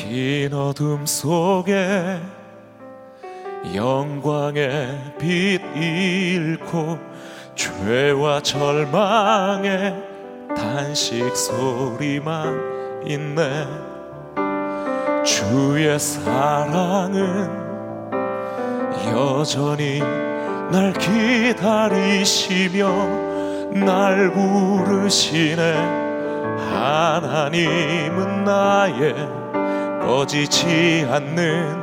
긴 어둠 속에 영광의 빛 잃고 죄와 절망의 단식 소리만 있네. 주의 사랑은 여전히 날 기다리시며 날 부르시네. 하나님은 나의 꺼지지 않는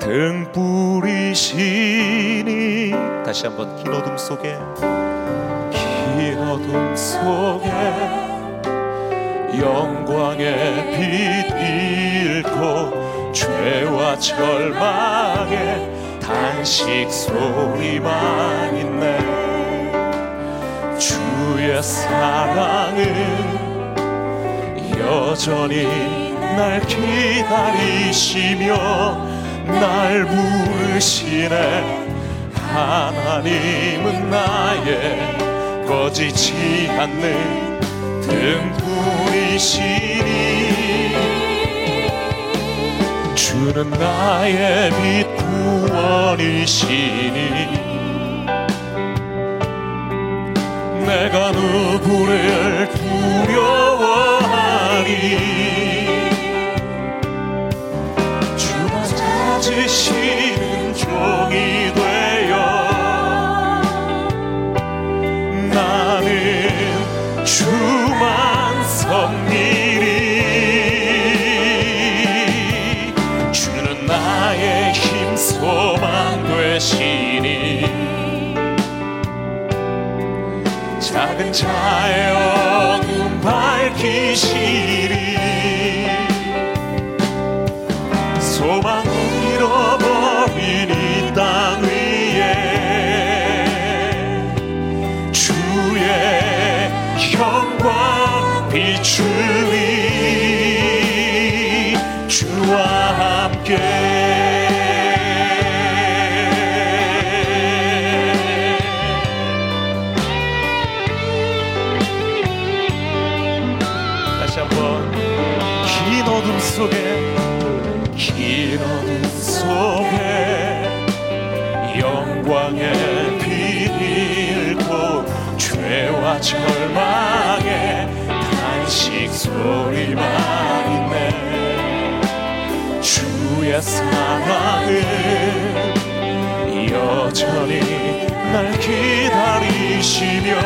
등불이시니 다시 한번 긴 어둠 속에 긴 어둠 속에 영광의 빛 잃고 죄와 절망의 단식 소리만 있네. 주의 사랑은 여전히 날 기다리시며 날 부르시네. 하나님은 나의 꺼지지 않는 등불이시니 주는 나의 빛 구원이시니 내가 누구를 두려워하리 찾으시는 종이 되어 나는 주만 섬기리. 주는 나의 힘 소망 되시니 작은 자의 속에 긴 어둠 속에 영광의 빛 잃고 죄와 절망의 단식 소리만 주의 사랑은 여전히 날 기다리시며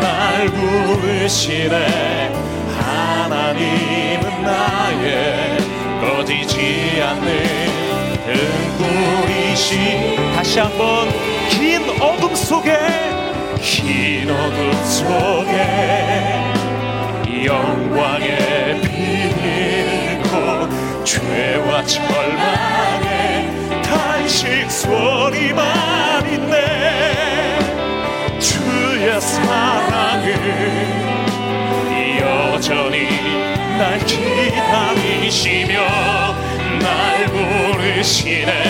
날 부르시네. 하나님은 나의 꺼지지 않는 등불이시. 다시 한번 긴 어둠 속에 긴 어둠 속에 영광의 빛 잃고 죄와 절망의 단식 소리만 있네. 주의 사랑은 여전히 날 기다리시며 날 부르시네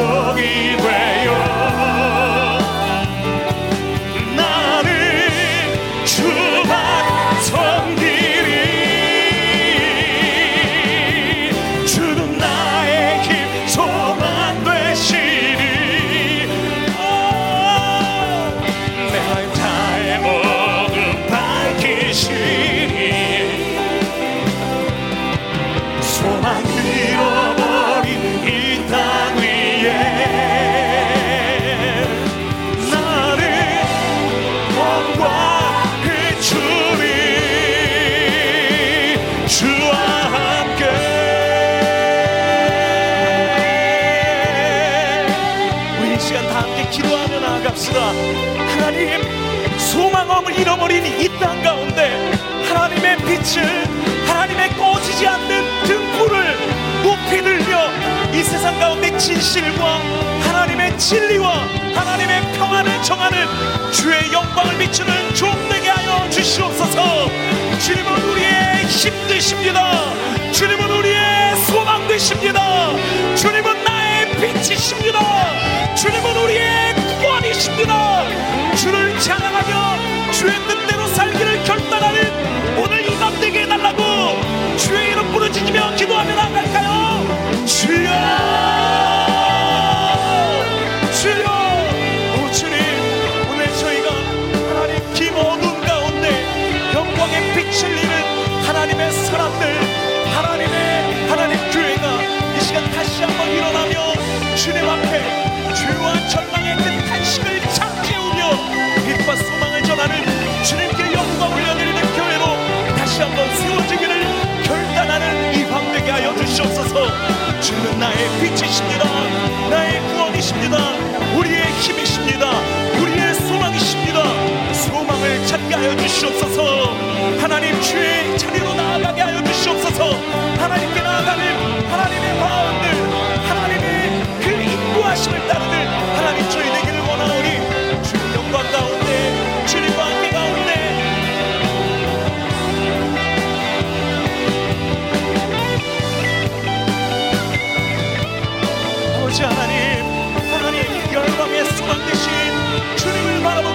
종이 땅 가운데 하나님의 빛을 하나님의 꺼지지 않는 등불을 높이 들며 이 세상 가운데 진실과 하나님의 진리와 하나님의 평안을 정하는 주의 영광을 비추는 종 되게 하여 주시옵소서. 주님은 우리의 힘 되십니다. 주님은 우리의 소망 되십니다. 주님은 나의 빛이십니다. 주님은 우리의 구원이십니다. 주를 찬양하며 주의 살기를 결단하는 오늘 이 밤 되게 해달라고 주의 이름 부르짖으며 기도하며 나갈까요? 주여! 주여! 오 주님 오늘 저희가 하나님 긴 어둠 가운데 영광의 빛을 잃은 하나님의 사람들 하나님의 하나님 교회가 이 시간 다시 한번 일어나며 주님 앞에 죄와 절망의 그 탄식을 잠재우며 빛과 소망을 전하는 주님께 영광 올 주시옵소서. 주는 나의 빛이십니다. 나의 구원이십니다. 우리의 힘이십니다. 우리의 소망이십니다. 소망을 찾게 하여 주시옵소서. 하나님 주의 자리로 나아가게 하여 주시옵소서. 하나님께 나아가는 하나님의 마음들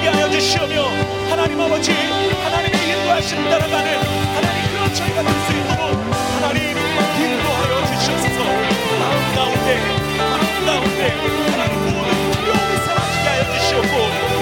바라보게 하여 주시오며 하나님 아버지 하나님의 인도하심 따라가는 하나님 그런 저희가 될 수 있도록 하나님 인도하여 주시옵소서. 마음 가운데 마음 가운데 하나님 모든 두려움이 사라지게 하여 주시옵고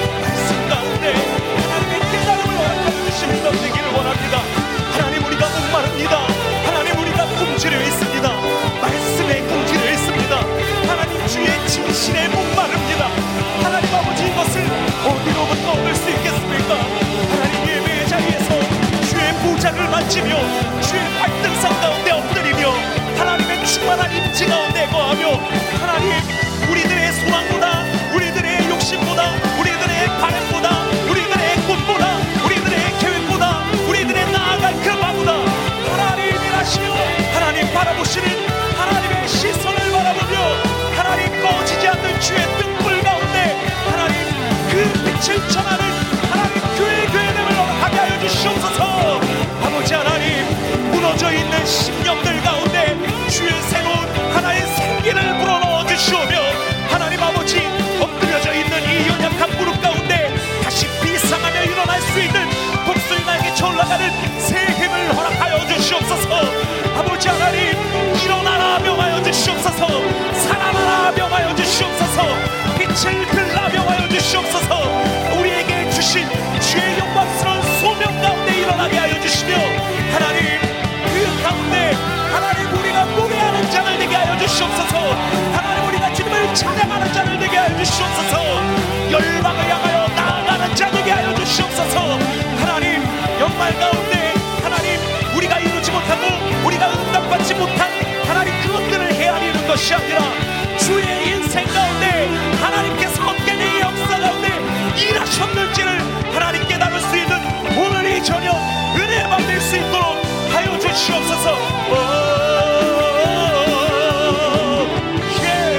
주시옵소서. 우리에게 주신 주의 영광스러운 소명 가운데 일어나게 하여 주시며 하나님 그 가운데 하나님 우리가 노래하는 자를 되게 하여 주시옵소서. 하나님 우리가 주님을 찬양하는 자를 되게 하여 주시옵소서. 열방을 향하여 나아가는 자 되게 하여 주시옵소서. 하나님 영광 가운데 하나님 우리가 이루지 못하고 우리가 응답받지 못한 하나님 그것들을 헤아리는 것이 아니라 일하셨는지를 하나님 깨달을 수 있는 오늘이 저녁 은혜만 될수 있도록 하여 주시옵소서. 예.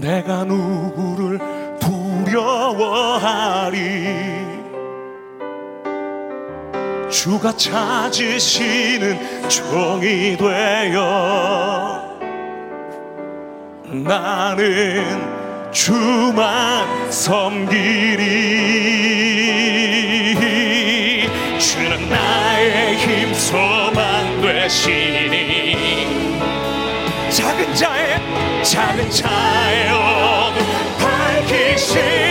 내가 누 주가 찾으시는 종이 되어 나는 주만 섬기리. 주는 나의 힘 소망 되시니 작은 자의 작은 자의 어둠 밝히시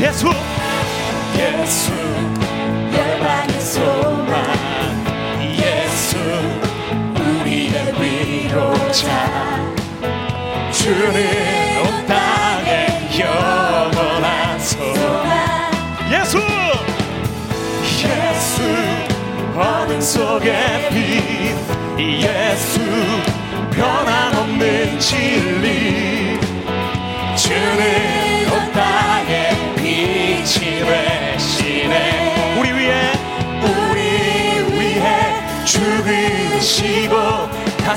예수. 예수 열방의 소망. 예수 우리의 위로자. 주는 온 땅에 영원한 소망 예수. 예수 어둠 속의 빛. 예수 변함없는 진리. 주는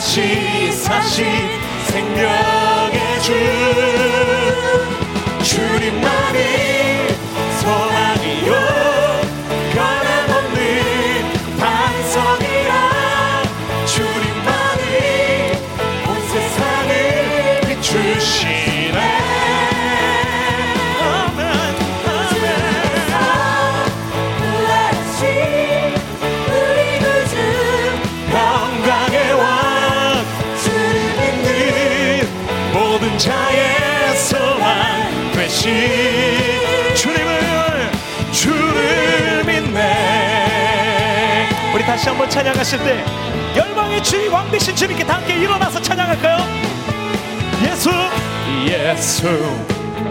다시 사신 생명의 주. 주님만이 소망이요. 변함없는 반석이라. 주님만이 온 세상을 비추시 되신 주님을 주를 믿네. 우리 다시 한번 찬양하실 때 열방의 주의 왕 되신 주님께 다 함께 일어나서 찬양할까요? 예수 예수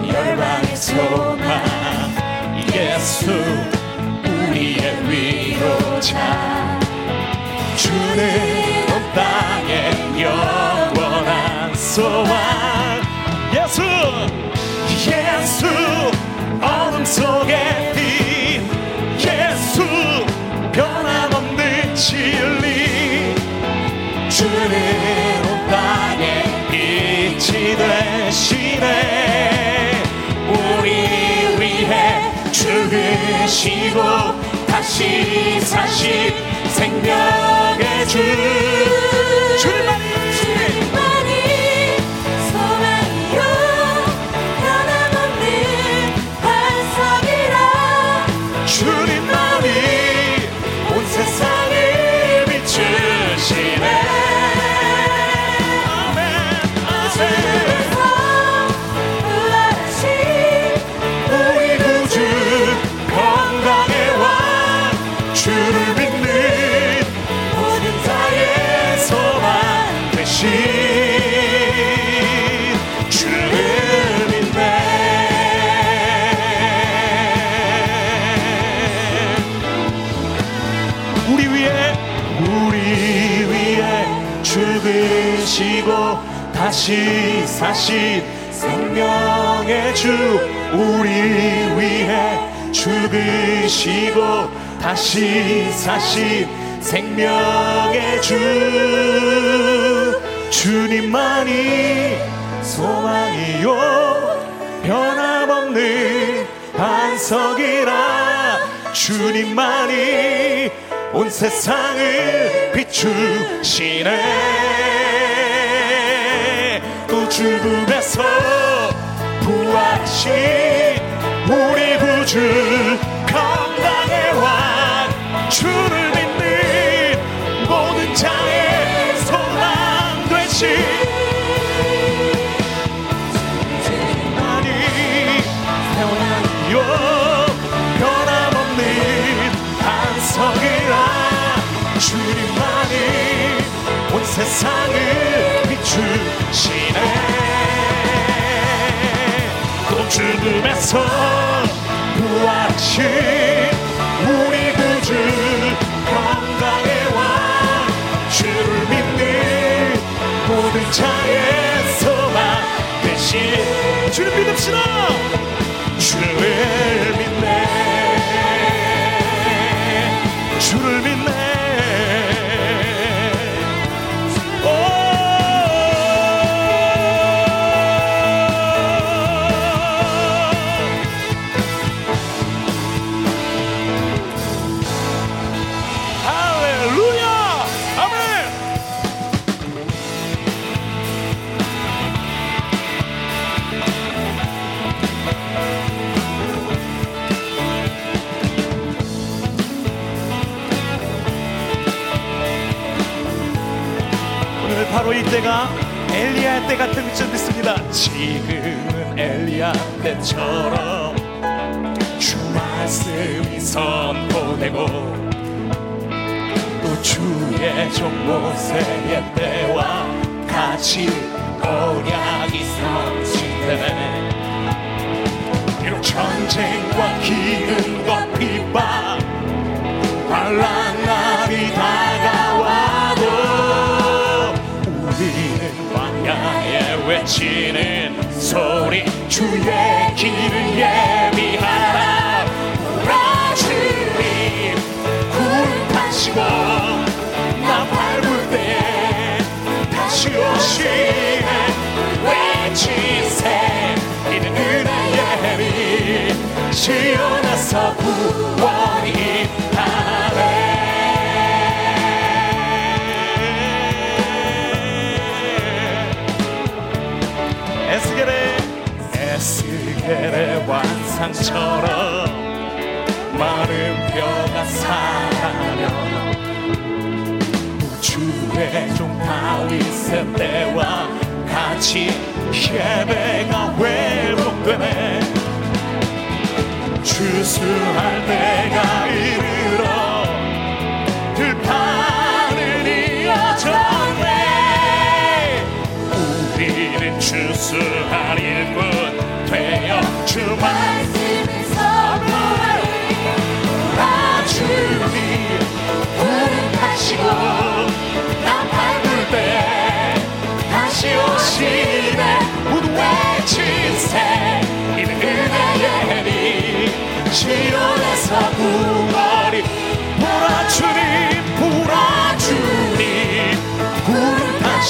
열방의 소망. 예수 우리의 위로자. 주는 온 땅에 영원한 소망. 예수 예수 어둠 속의 빛 예수 변함없는 진리. 주는 온 땅에 빛이 되시네. 우리 위해 죽으시고 다시 사신 생명의 주 다시 사신 생명의 주 우리 위해 죽으시고 다시 사신 생명의 주. 주님만이 소망이요. 변함없는 반석이라 주님만이 온 세상을 비추시네. 또 죽음에서 부활하신 우리 구주 건강의 왕 주를 믿는 모든 자의 소망 되신 세상을 죽음에서 부활하신 우리 구주 건강의 왕 주를 믿는 모든 자의 소망 대신 주를 믿읍시다. 주를 모세의 때와 같이 언약이 성취되네 비록 전쟁과 기근과 비방 환란 날이 다가와도 우리는 광야에 외치는 소리 주의 길을 예 외치세 이는 은혜의 미 시온에서 구원이 하네. 에스겔의 에스겔의 완상처럼 마른 뼈가 살아나며 주의 종 다윗의 때와 같이 예배가 회복되네. 주수할 때가 이르러 들판을 이어졌네. 우리는 주수할 일꾼 되어 주만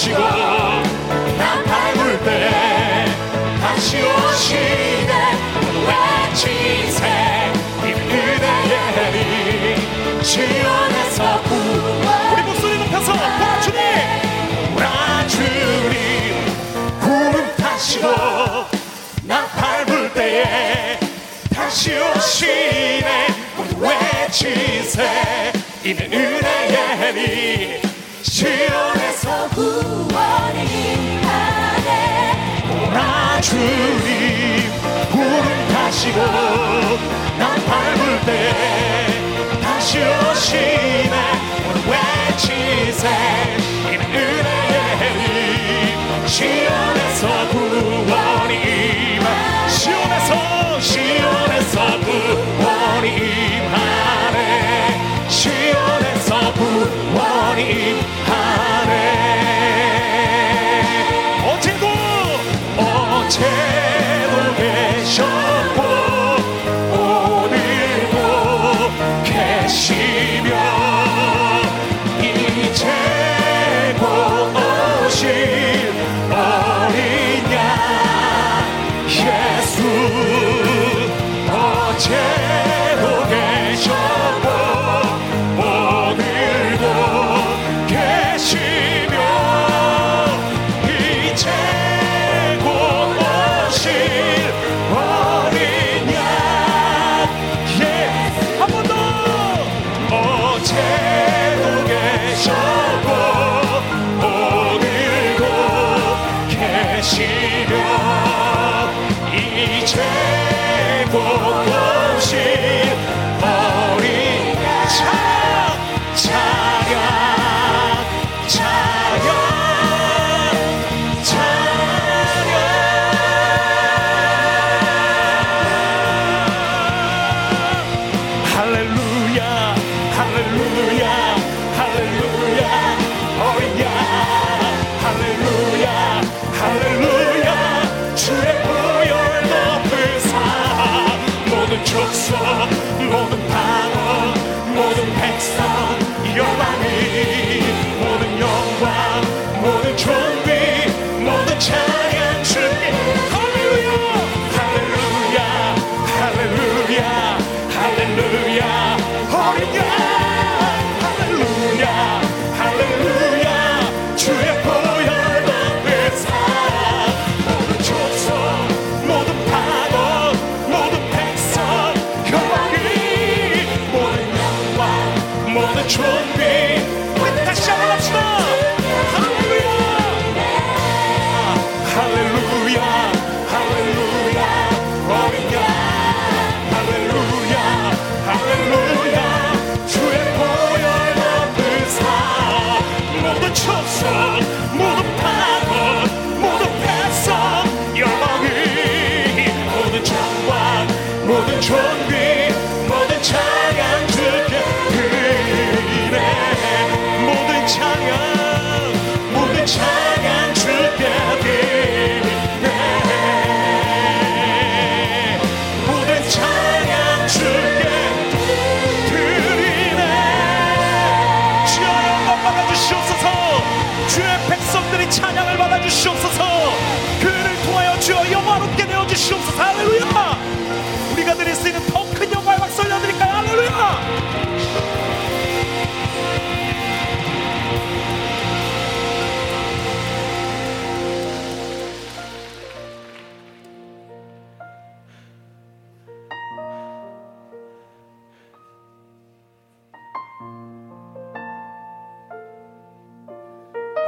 타시고 나 밟을 때 다시 오시네. 외치세. 은혜의 리 시온에서 구원 우리 목소리 높여서 보라 주님. 보라 주님 구름 타시고 나 밟을 때에 다시 오시네. 모두 외치세. 이는 은혜의 리 시온에서 구원이 하네. 보라 주님 구름 타시고 난 밟을 때 다시 오시네. 외치세. 이 은혜의 힘 시온에서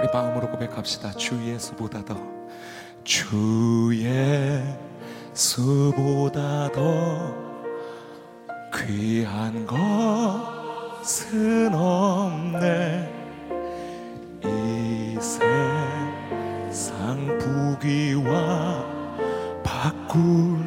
우리 마음으로 고백합시다. 주 예수보다 더. 주 예수보다 더 귀한 것은 없네. 이 세상 부귀와 바꿀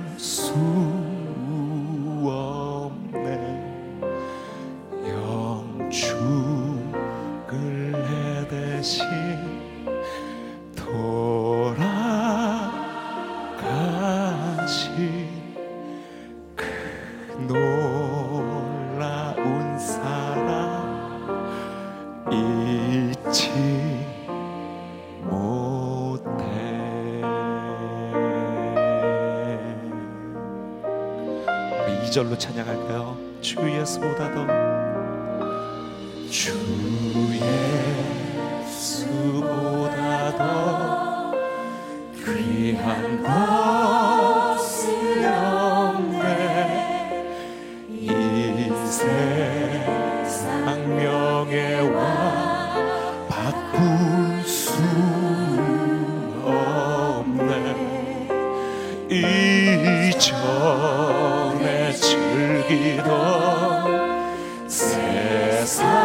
귀한 것은 없네. 이 세상 명예와 바꿀 수 없네. 이전에 즐기던 세상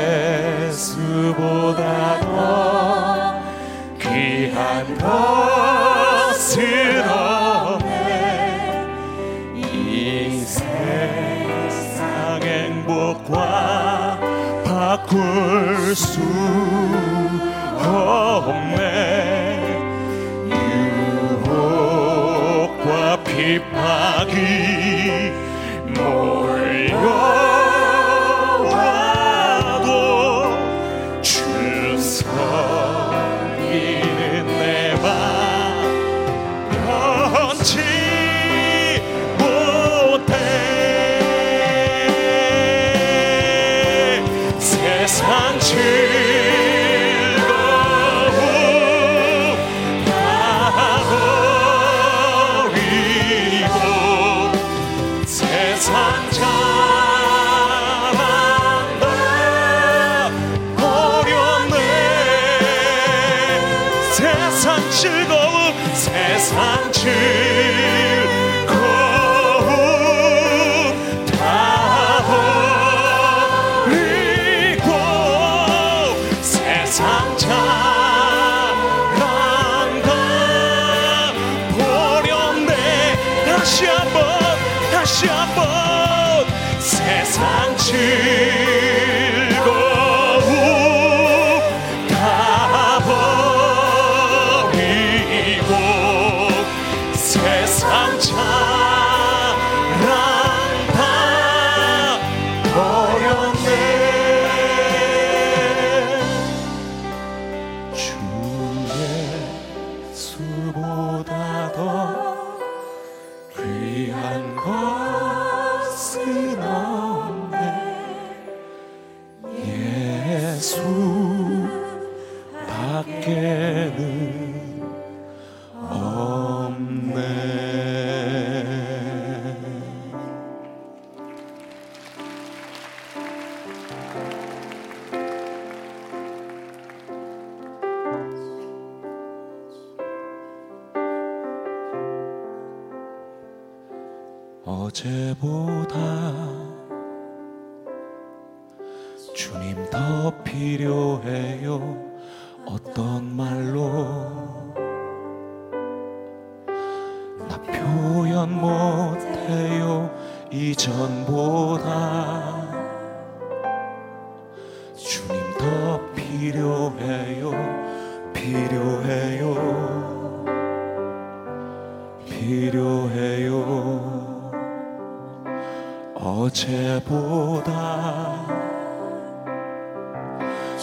세 귀한 것은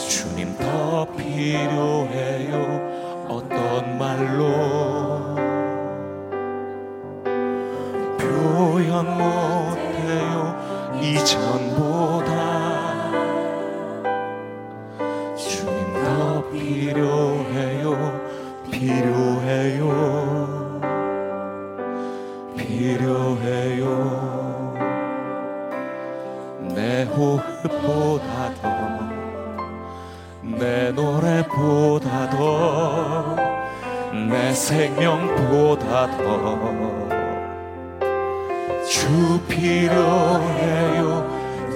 주님 더 필요해요. 어떤 말로? 표현 못해요. 이전보다. 주님 더 필요해요. 필요해요. 필요해요. 내 호흡보다 내 노래보다 더 내 생명보다 더 주 필요해요.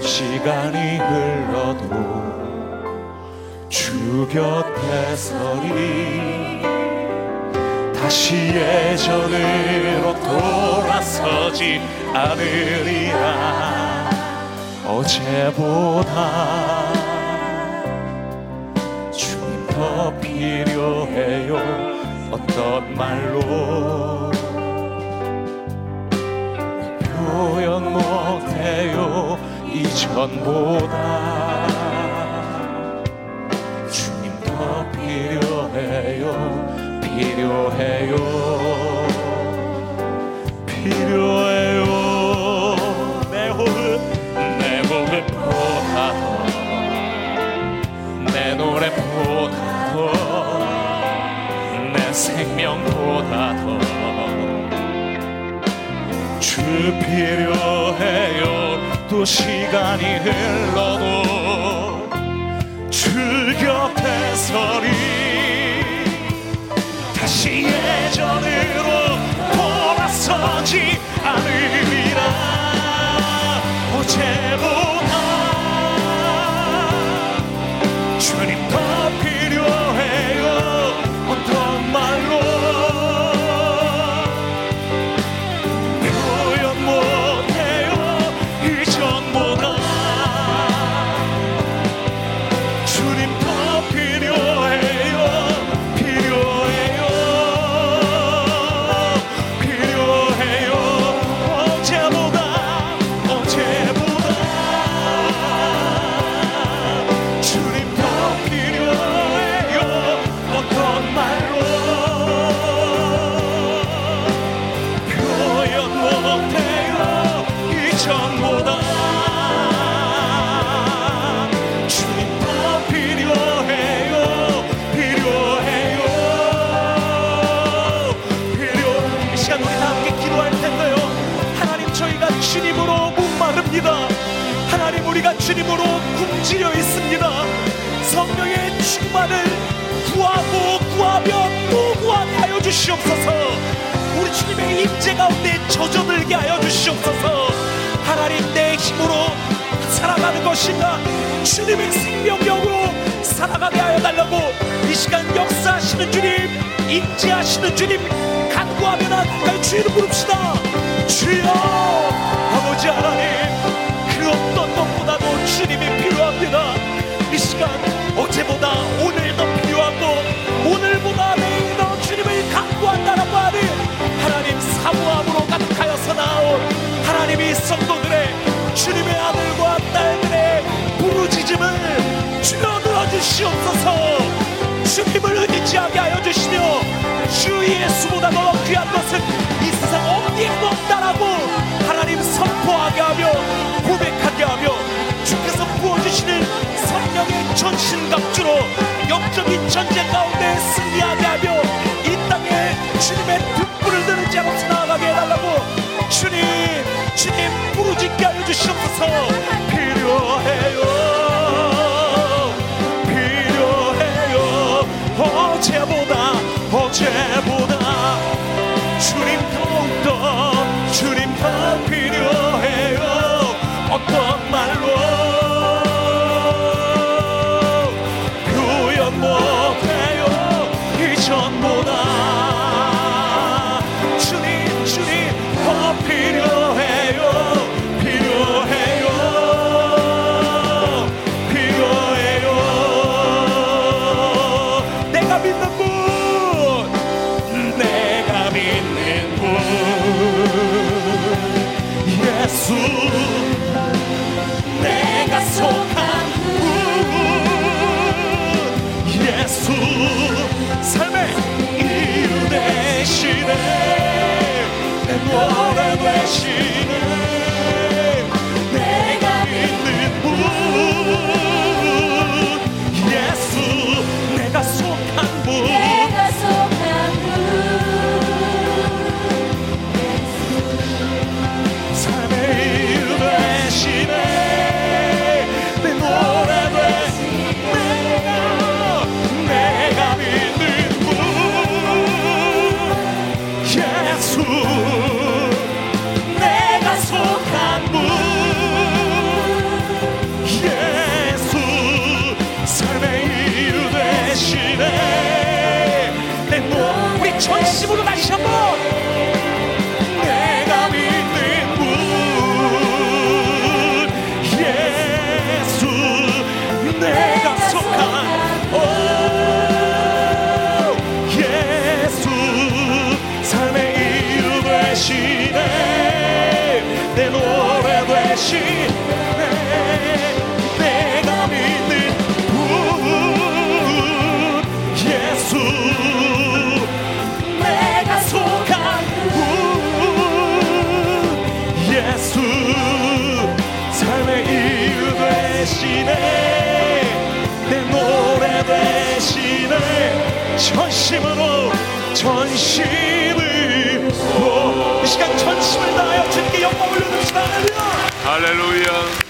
시간이 흘러도 주 곁에 서리. 다시 예전으로 돌아서지 않으리라. 어제보다 말로 표현 못해요 이전보다. 주님 더 필요해요 필요해요. 필요 같아 주 필요해요. 또 시간이 흘러도 주 곁에 서리. 다시 예전으로 돌아서지 않으리라. 어제보 굶주려 있습니다. 성령의 충만을 구하고 구하며 또 구하게 하여 주시옵소서. 우리 주님의 임재 가운데 젖어들게 하여 주시옵소서. 하나님 내 힘으로 살아가는 것인가? 주님의 생명력으로 살아가게 하여 달라고 이 시간 역사하시는 주님 임재하시는 주님 간구하며 나아갈 주의를 부릅시다 의지하게 하여 주시며 주 예수보다 더 귀한 것은 이 세상 어디에도 없다라고 하나님 선포하게 하며 고백하게 하며 주께서 부어주시는 성령의 전신갑주로 영적인 전쟁 가운데 승리하게 하며 이 땅에 주님의 등불을 드는 자 없이 나아가게 해달라고 주님 주님 부르짖게 하여 주시옵소서. 필요해요 어제보다 어제보다 주님 더욱더 주님 더 필요해요. 어떤 말로 노래 할렐루야.